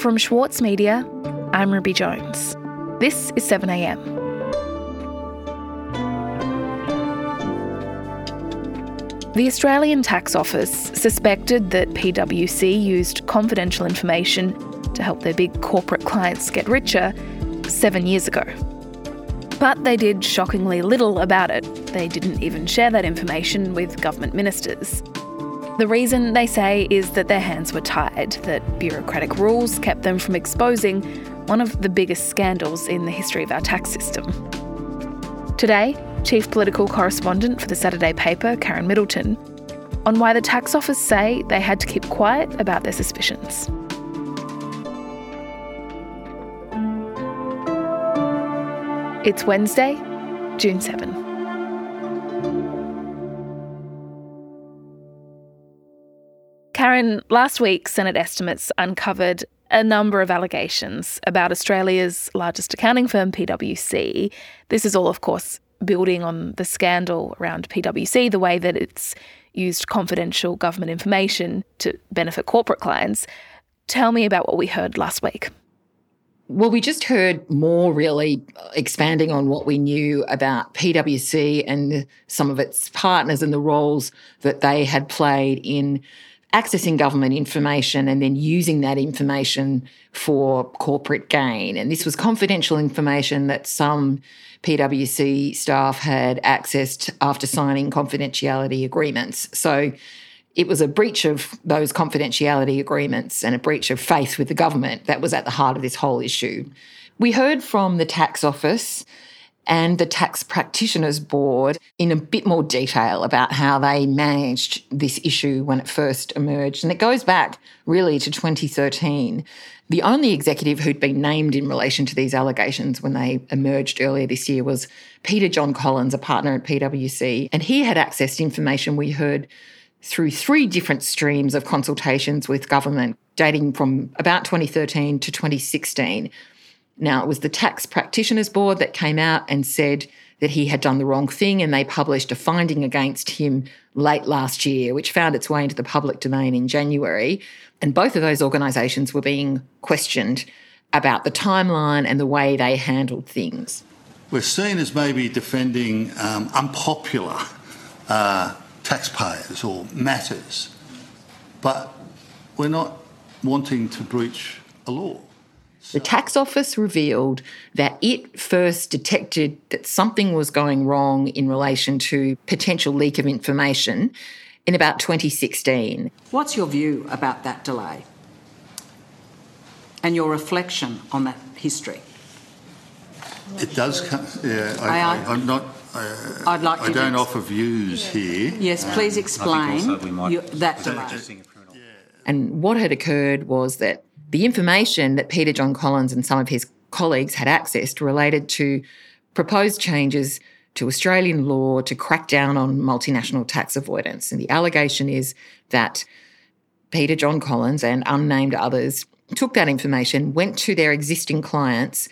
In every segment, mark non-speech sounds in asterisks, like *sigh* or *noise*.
From Schwartz Media, I'm Ruby Jones. This is 7am. The Australian Tax Office suspected that PwC used confidential information to help their big corporate clients get richer seven years ago. But they did shockingly little about it. They didn't even share that information with government ministers. The reason, they say, is that their hands were tied, that bureaucratic rules kept them from exposing one of the biggest scandals in the history of our tax system. Today, Chief Political Correspondent for the Saturday paper, Karen Middleton, on why the tax office say they had to keep quiet about their suspicions. It's Wednesday, June 7. Last week Senate estimates uncovered a number of allegations about Australia's largest accounting firm, PwC. This is all, of course, building on the scandal around PwC, the way that it's used confidential government information to benefit corporate clients. Tell me about what we heard last week. Well, we just heard more really expanding on what we knew about PwC and some of its partners and the roles that they had played in accessing government information and then using that information for corporate gain. And this was confidential information that some PwC staff had accessed after signing confidentiality agreements. So it was a breach of those confidentiality agreements and a breach of faith with the government that was at the heart of this whole issue. We heard from the tax office and the Tax Practitioners Board in a bit more detail about how they managed this issue when it first emerged. And it goes back really to 2013. The only executive who'd been named in relation to these allegations when they emerged earlier this year was Peter John Collins, a partner at PwC. And he had accessed information we heard through three different streams of consultations with government dating from about 2013 to 2016 now, it was the Tax Practitioners Board that came out and said that he had done the wrong thing, and they published a finding against him late last year, which found its way into the public domain in January. And both of those organisations were being questioned about the timeline and the way they handled things. We're seen as maybe defending um, unpopular uh, taxpayers or matters, but we're not wanting to breach a law. The tax office revealed that it first detected that something was going wrong in relation to potential leak of information in about 2016. What's your view about that delay and your reflection on that history? It does come. Yeah, I, am not. Uh, I'd like. To I don't offer views here. Yes, please explain you, that delay. And what had occurred was that the information that Peter John Collins and some of his colleagues had accessed related to proposed changes to Australian law to crack down on multinational tax avoidance. And the allegation is that Peter John Collins and unnamed others took that information, went to their existing clients,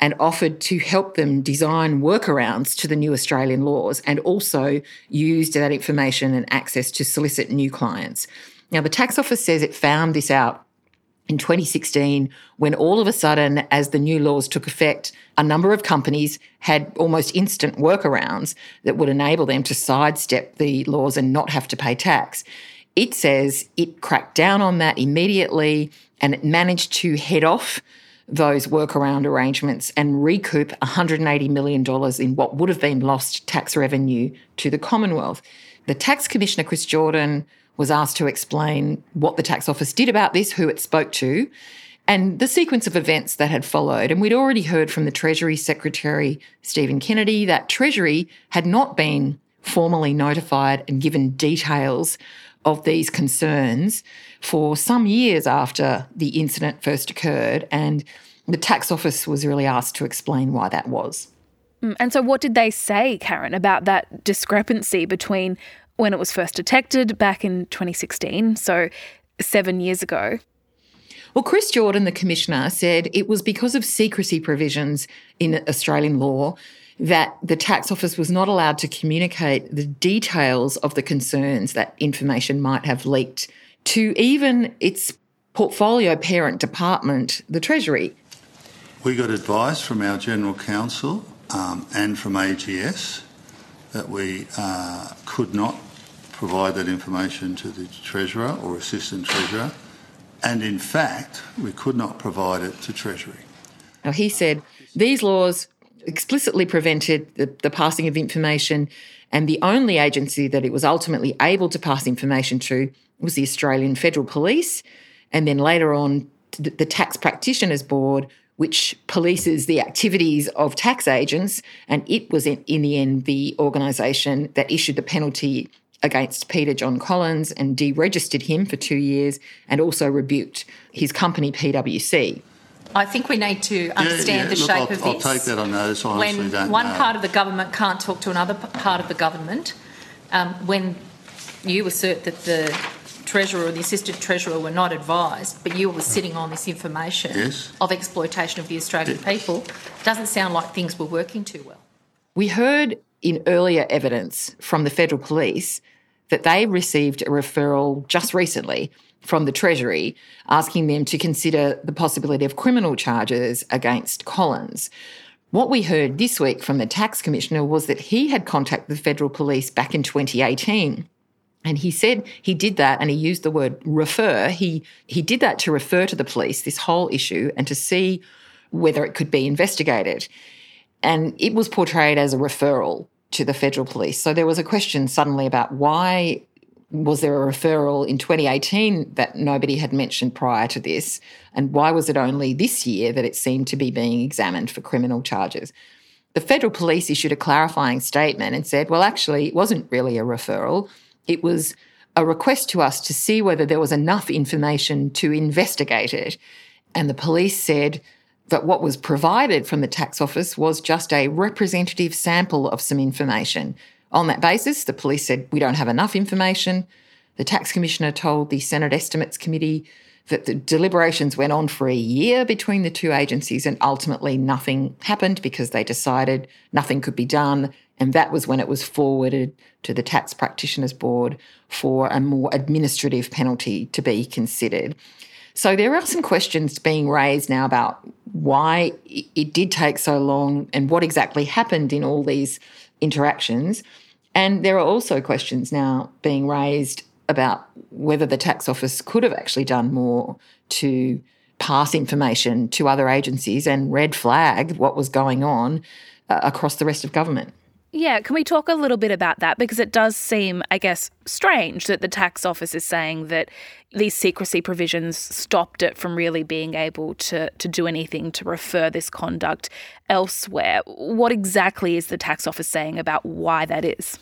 and offered to help them design workarounds to the new Australian laws and also used that information and access to solicit new clients. Now, the tax office says it found this out in 2016 when all of a sudden, as the new laws took effect, a number of companies had almost instant workarounds that would enable them to sidestep the laws and not have to pay tax. It says it cracked down on that immediately and it managed to head off those workaround arrangements and recoup $180 million in what would have been lost tax revenue to the Commonwealth. The Tax Commissioner, Chris Jordan, was asked to explain what the tax office did about this, who it spoke to, and the sequence of events that had followed. And we'd already heard from the Treasury Secretary, Stephen Kennedy, that Treasury had not been formally notified and given details of these concerns for some years after the incident first occurred. And the tax office was really asked to explain why that was. Mm, and so, what did they say, Karen, about that discrepancy between when it was first detected back in 2016, so seven years ago. Well, Chris Jordan, the Commissioner, said it was because of secrecy provisions in Australian law that the tax office was not allowed to communicate the details of the concerns that information might have leaked to even its portfolio parent department, the Treasury. We got advice from our General Counsel um, and from AGS that we uh, could not provide that information to the Treasurer or Assistant Treasurer, and in fact, we could not provide it to Treasury. Now, he said these laws explicitly prevented the, the passing of information, and the only agency that it was ultimately able to pass information to was the Australian Federal Police, and then later on, the Tax Practitioners Board, which polices the activities of tax agents. And it was, in, in the end, the organisation that issued the penalty against Peter John Collins and deregistered him for two years and also rebuked his company, PwC. I think we need to understand yeah, yeah. the Look, shape I'll, of this. I'll take that on notice. I when don't one know. part of the government can't talk to another part of the government, um, when you assert that the treasurer or the assistant treasurer were not advised, but you were sitting on this information yes. of exploitation of the Australian yeah. people, doesn't sound like things were working too well. We heard in earlier evidence from the federal police that they received a referral just recently from the Treasury asking them to consider the possibility of criminal charges against Collins. What we heard this week from the tax commissioner was that he had contacted the federal police back in 2018 and he said he did that and he used the word refer. He he did that to refer to the police this whole issue and to see whether it could be investigated. And it was portrayed as a referral to the federal police. So there was a question suddenly about why was there a referral in 2018 that nobody had mentioned prior to this? And why was it only this year that it seemed to be being examined for criminal charges? The federal police issued a clarifying statement and said, well, actually, it wasn't really a referral. It was a request to us to see whether there was enough information to investigate it. And the police said that what was provided from the tax office was just a representative sample of some information. On that basis, the police said, We don't have enough information. The tax commissioner told the Senate Estimates Committee that the deliberations went on for a year between the two agencies and ultimately nothing happened because they decided nothing could be done. And that was when it was forwarded to the Tax Practitioners Board for a more administrative penalty to be considered. So there are some questions being raised now about why it did take so long and what exactly happened in all these interactions. And there are also questions now being raised about whether the tax office could have actually done more to pass information to other agencies and red flag what was going on uh, across the rest of government. Yeah, can we talk a little bit about that? Because it does seem, I guess, strange that the tax office is saying that these secrecy provisions stopped it from really being able to, to do anything to refer this conduct elsewhere. What exactly is the tax office saying about why that is?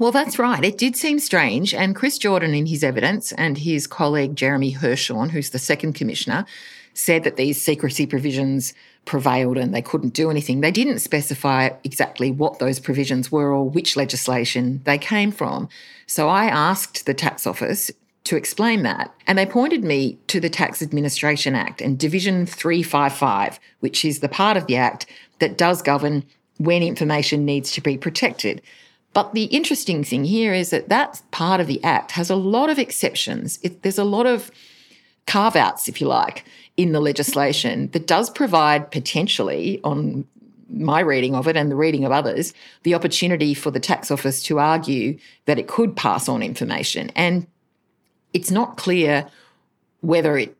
Well, that's right. It did seem strange. And Chris Jordan, in his evidence, and his colleague Jeremy Hirschhorn, who's the second commissioner, said that these secrecy provisions prevailed and they couldn't do anything. They didn't specify exactly what those provisions were or which legislation they came from. So I asked the tax office to explain that. And they pointed me to the Tax Administration Act and Division 355, which is the part of the Act that does govern when information needs to be protected. But the interesting thing here is that that part of the Act has a lot of exceptions. It, there's a lot of carve outs, if you like, in the legislation that does provide potentially, on my reading of it and the reading of others, the opportunity for the tax office to argue that it could pass on information. And it's not clear whether it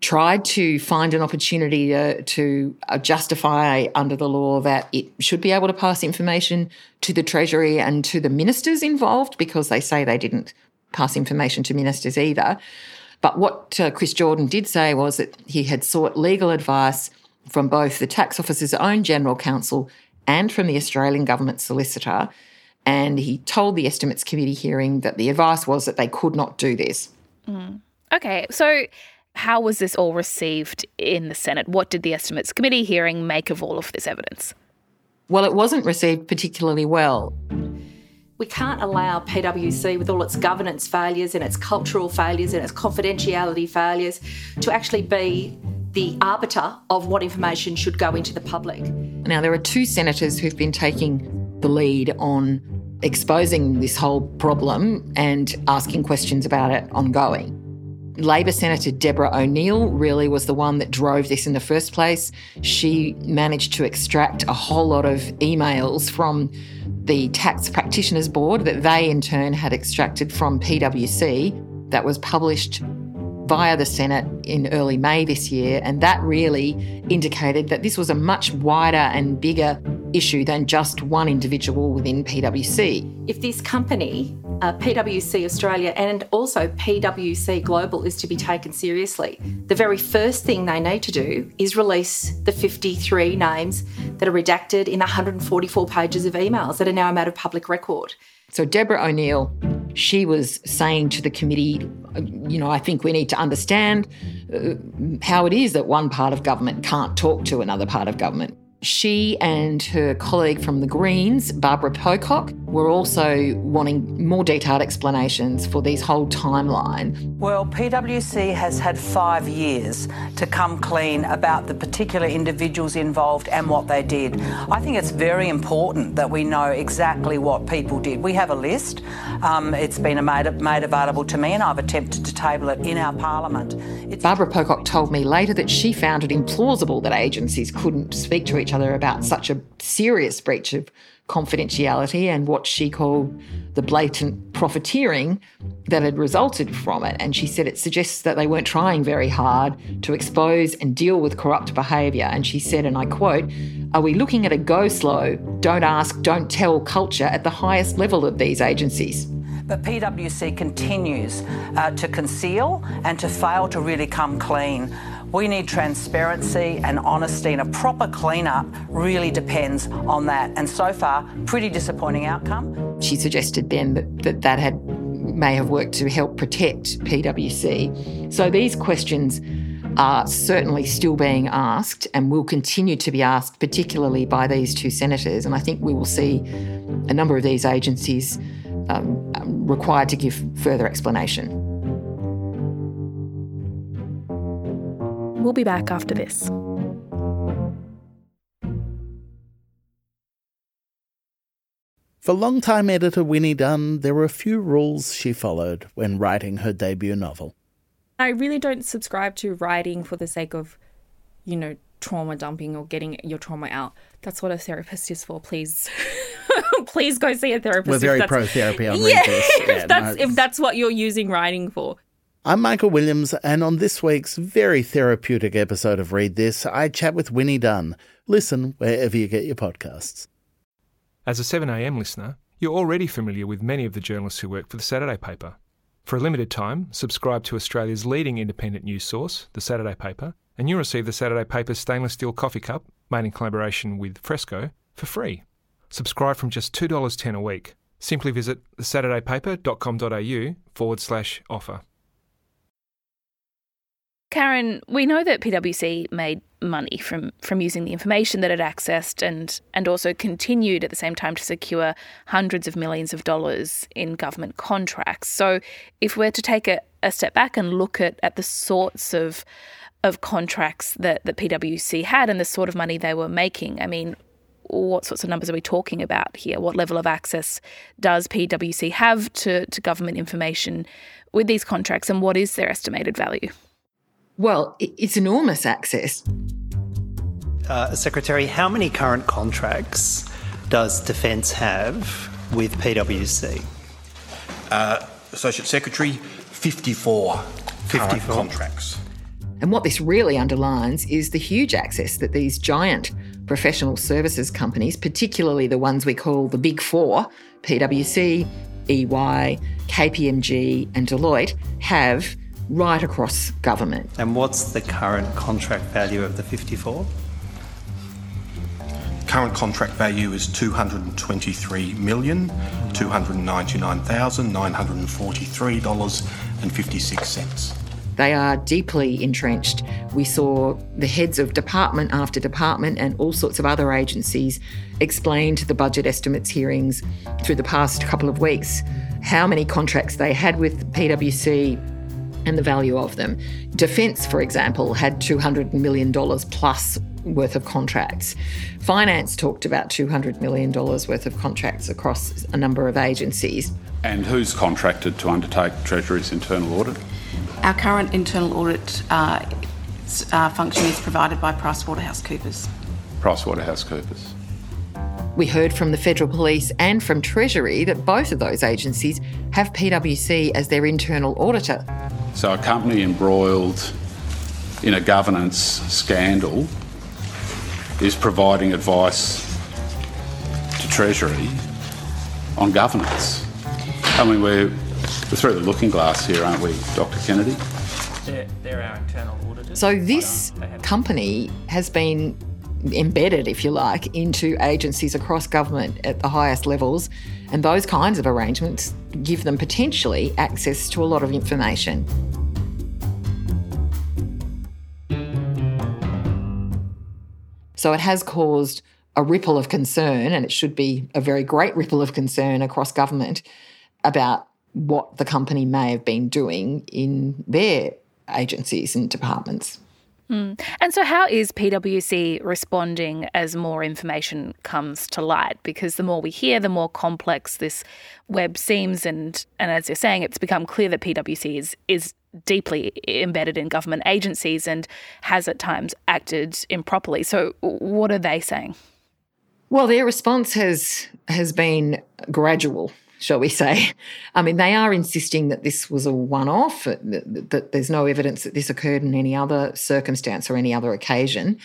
tried to find an opportunity to, to uh, justify under the law that it should be able to pass information to the Treasury and to the ministers involved because they say they didn't pass information to ministers either. But what uh, Chris Jordan did say was that he had sought legal advice from both the tax office's own general counsel and from the Australian government solicitor. And he told the estimates committee hearing that the advice was that they could not do this. Mm. Okay, so how was this all received in the Senate? What did the estimates committee hearing make of all of this evidence? Well, it wasn't received particularly well. We can't allow PwC, with all its governance failures and its cultural failures and its confidentiality failures, to actually be the arbiter of what information should go into the public. Now, there are two senators who've been taking the lead on exposing this whole problem and asking questions about it ongoing. Labor Senator Deborah O'Neill really was the one that drove this in the first place. She managed to extract a whole lot of emails from the Tax Practitioners Board that they in turn had extracted from PwC that was published via the Senate in early May this year, and that really indicated that this was a much wider and bigger issue than just one individual within PwC. If this company, uh, PwC Australia and also PwC Global, is to be taken seriously, the very first thing they need to do is release the 53 names that are redacted in the 144 pages of emails that are now a matter of public record. So, Deborah O'Neill, she was saying to the committee, you know, I think we need to understand uh, how it is that one part of government can't talk to another part of government. She and her colleague from the Greens, Barbara Pocock, were also wanting more detailed explanations for these whole timeline. Well, PwC has had five years to come clean about the particular individuals involved and what they did. I think it's very important that we know exactly what people did. We have a list. Um, it's been made, made available to me, and I've attempted to table it in our parliament. It's Barbara Pocock told me later that she found it implausible that agencies couldn't speak to each other about such a serious breach of confidentiality and what she called the blatant profiteering that had resulted from it. And she said it suggests that they weren't trying very hard to expose and deal with corrupt behaviour. And she said, and I quote, Are we looking at a go slow, don't ask, don't tell culture at the highest level of these agencies? But PwC continues uh, to conceal and to fail to really come clean. We need transparency and honesty, and a proper clean-up really depends on that. And so far, pretty disappointing outcome. She suggested then that that, that had may have worked to help protect PwC. So these questions are certainly still being asked and will continue to be asked, particularly by these two senators. And I think we will see a number of these agencies um, required to give further explanation. We'll be back after this. For longtime editor Winnie Dunn, there were a few rules she followed when writing her debut novel. I really don't subscribe to writing for the sake of, you know, trauma dumping or getting your trauma out. That's what a therapist is for. Please, *laughs* please go see a therapist. We're very pro therapy on yeah, this. Yeah, if that's no, if that's what you're using writing for. I'm Michael Williams, and on this week's very therapeutic episode of Read This, I chat with Winnie Dunn. Listen wherever you get your podcasts. As a 7am listener, you're already familiar with many of the journalists who work for the Saturday paper. For a limited time, subscribe to Australia's leading independent news source, the Saturday paper, and you'll receive the Saturday paper's stainless steel coffee cup, made in collaboration with Fresco, for free. Subscribe from just $2.10 a week. Simply visit thesaturdaypaper.com.au forward slash offer. Karen, we know that PwC made money from, from using the information that it accessed and, and also continued at the same time to secure hundreds of millions of dollars in government contracts. So, if we're to take a, a step back and look at, at the sorts of of contracts that, that PwC had and the sort of money they were making, I mean, what sorts of numbers are we talking about here? What level of access does PwC have to, to government information with these contracts, and what is their estimated value? Well, it's enormous access. Uh, Secretary, how many current contracts does Defence have with PwC? Uh, Associate Secretary, 54, 54 contracts. And what this really underlines is the huge access that these giant professional services companies, particularly the ones we call the Big Four PwC, EY, KPMG, and Deloitte, have right across government. And what's the current contract value of the 54? Current contract value is $223,299,943.56. They are deeply entrenched. We saw the heads of department after department and all sorts of other agencies explain to the budget estimates hearings through the past couple of weeks how many contracts they had with PwC and the value of them. Defence, for example, had $200 million plus worth of contracts. Finance talked about $200 million worth of contracts across a number of agencies. And who's contracted to undertake Treasury's internal audit? Our current internal audit uh, uh, function is provided by PricewaterhouseCoopers. PricewaterhouseCoopers. We heard from the Federal Police and from Treasury that both of those agencies have PwC as their internal auditor. So, a company embroiled in a governance scandal is providing advice to Treasury on governance. I mean, we're, we're through the looking glass here, aren't we, Dr. Kennedy? They're, they're our internal auditors. So, this company has been embedded, if you like, into agencies across government at the highest levels. And those kinds of arrangements give them potentially access to a lot of information. So it has caused a ripple of concern, and it should be a very great ripple of concern across government about what the company may have been doing in their agencies and departments. Mm. And so, how is PwC responding as more information comes to light? Because the more we hear, the more complex this web seems, and and as you're saying, it's become clear that PwC is is deeply embedded in government agencies and has at times acted improperly. So, what are they saying? Well, their response has has been gradual shall we say. I mean, they are insisting that this was a one off, that, there's no evidence that this occurred in any other circumstance or any other occasion.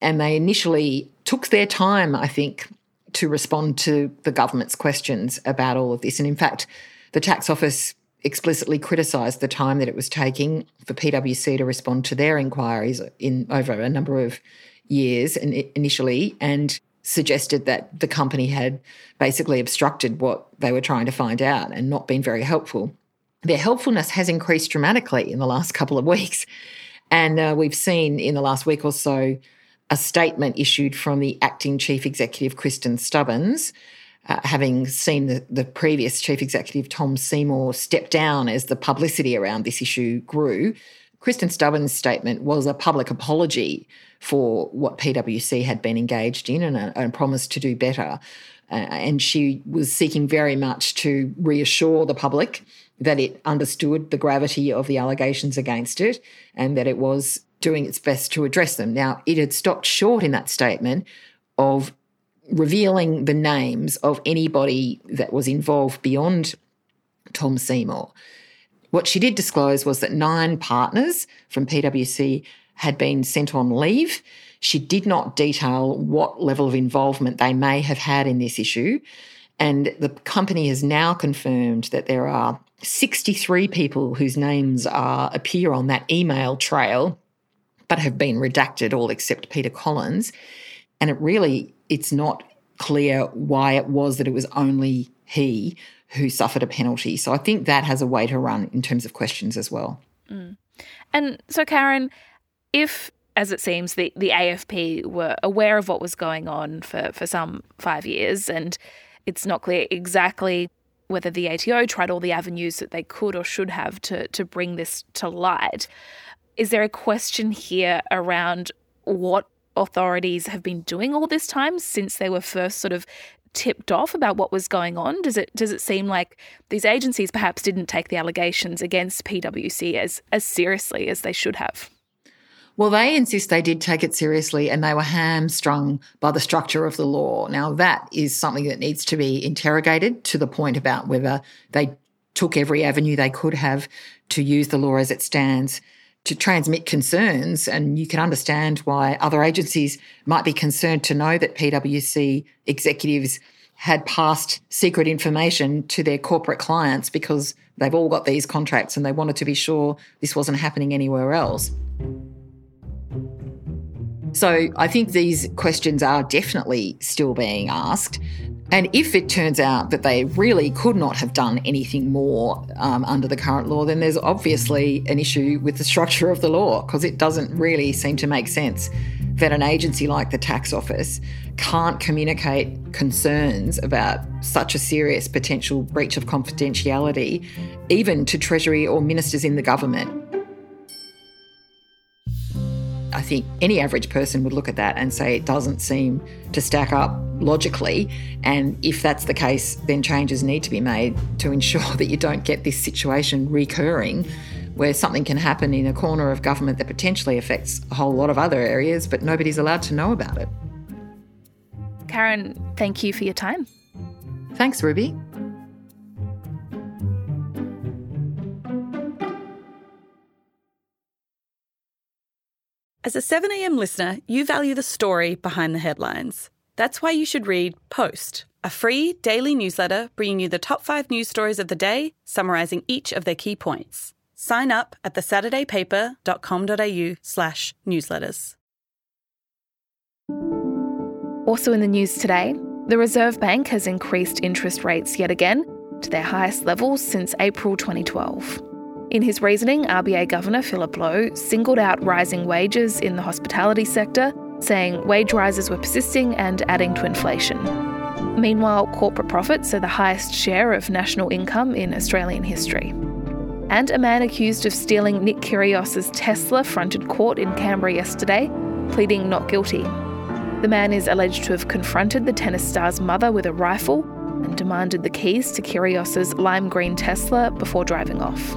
And they initially took their time, I think, to respond to the government's questions about all of this. And in fact, the tax office explicitly criticised the time that it was taking for PwC to respond to their inquiries in over a number of years initially and suggested that the company had basically obstructed what they were trying to find out and not been very helpful. Their helpfulness has increased dramatically in the last *laughs* couple of weeks. And uh, we've seen in the last week or so a statement issued from the acting chief executive, Kristen Stubbins, uh, having seen the, the previous chief executive, Tom Seymour, step down as the publicity around this issue grew. Kristen Stubbins' statement was a public apology for what PwC had been engaged in and, and promised to do better. Uh, and she was seeking very much to reassure the public that it understood the gravity of the allegations against it and that it was doing its best to address them. Now, it had stopped short in that statement of revealing the names of anybody that was involved beyond Tom Seymour. What she did disclose was that nine partners from PwC had been sent on leave. She did not detail what level of involvement they may have had in this issue. And the company has now confirmed that there are 63 people whose names are appear on that email trail, but have been redacted, all except Peter Collins. And it really, it's not clear why it was that it was only he who suffered a penalty. So I think that has a way to run in terms of questions as well. Mm. And so, Karen, if, as it seems, the, the AFP were aware of what was going on for, for some five years, and it's not clear exactly whether the ATO tried all the avenues that they could or should have to, to bring this to light, is there a question here around what authorities have been doing all this time since they were first sort of tipped off about what was going on? Does it does it seem like these agencies perhaps didn't take the allegations against PwC as as seriously as they should have? Well, they insist they did take it seriously and they were hamstrung by the structure of the law. Now, that is something that needs to be interrogated to the point about whether they took every avenue they could have to use the law as it stands to transmit concerns. And you can understand why other agencies might be concerned to know that PwC executives had passed secret information to their corporate clients because they've all got these contracts and they wanted to be sure this wasn't happening anywhere else. So I think these questions are definitely still being asked. And if it turns out that they really could not have done anything more um, under the current law, then there's obviously an issue with the structure of the law because it doesn't really seem to make sense that an agency like the tax office can't communicate concerns about such a serious potential breach of confidentiality, even to Treasury or ministers in the government. I think any average person would look at that and say it doesn't seem to stack up logically. And if that's the case, then changes need to be made to ensure *laughs* that you don't get this situation recurring where something can happen in a corner of government that potentially affects a whole lot of other areas, but nobody's allowed to know about it. Karen, thank you for your time. Thanks, Ruby. As a 7am listener, you value the story behind the headlines. That's why you should read Post, a free daily newsletter bringing you the top five news stories of the day, summarising each of their key points. Sign up at thesaturdaypaper.com.au slash newsletters. Also in the news today, the Reserve Bank has increased interest rates yet again to their highest levels since April 2012. In his reasoning, RBA Governor Philip Lowe singled out rising wages in the hospitality sector saying wage rises were persisting and adding to inflation. Meanwhile, corporate profits are the highest share of national income in Australian history. And a man accused of stealing Nick Kyrgios's Tesla fronted court in Canberra yesterday, pleading not guilty. The man is alleged to have confronted the tennis star's mother with a rifle and demanded the keys to Kyrgios's lime green Tesla before driving off.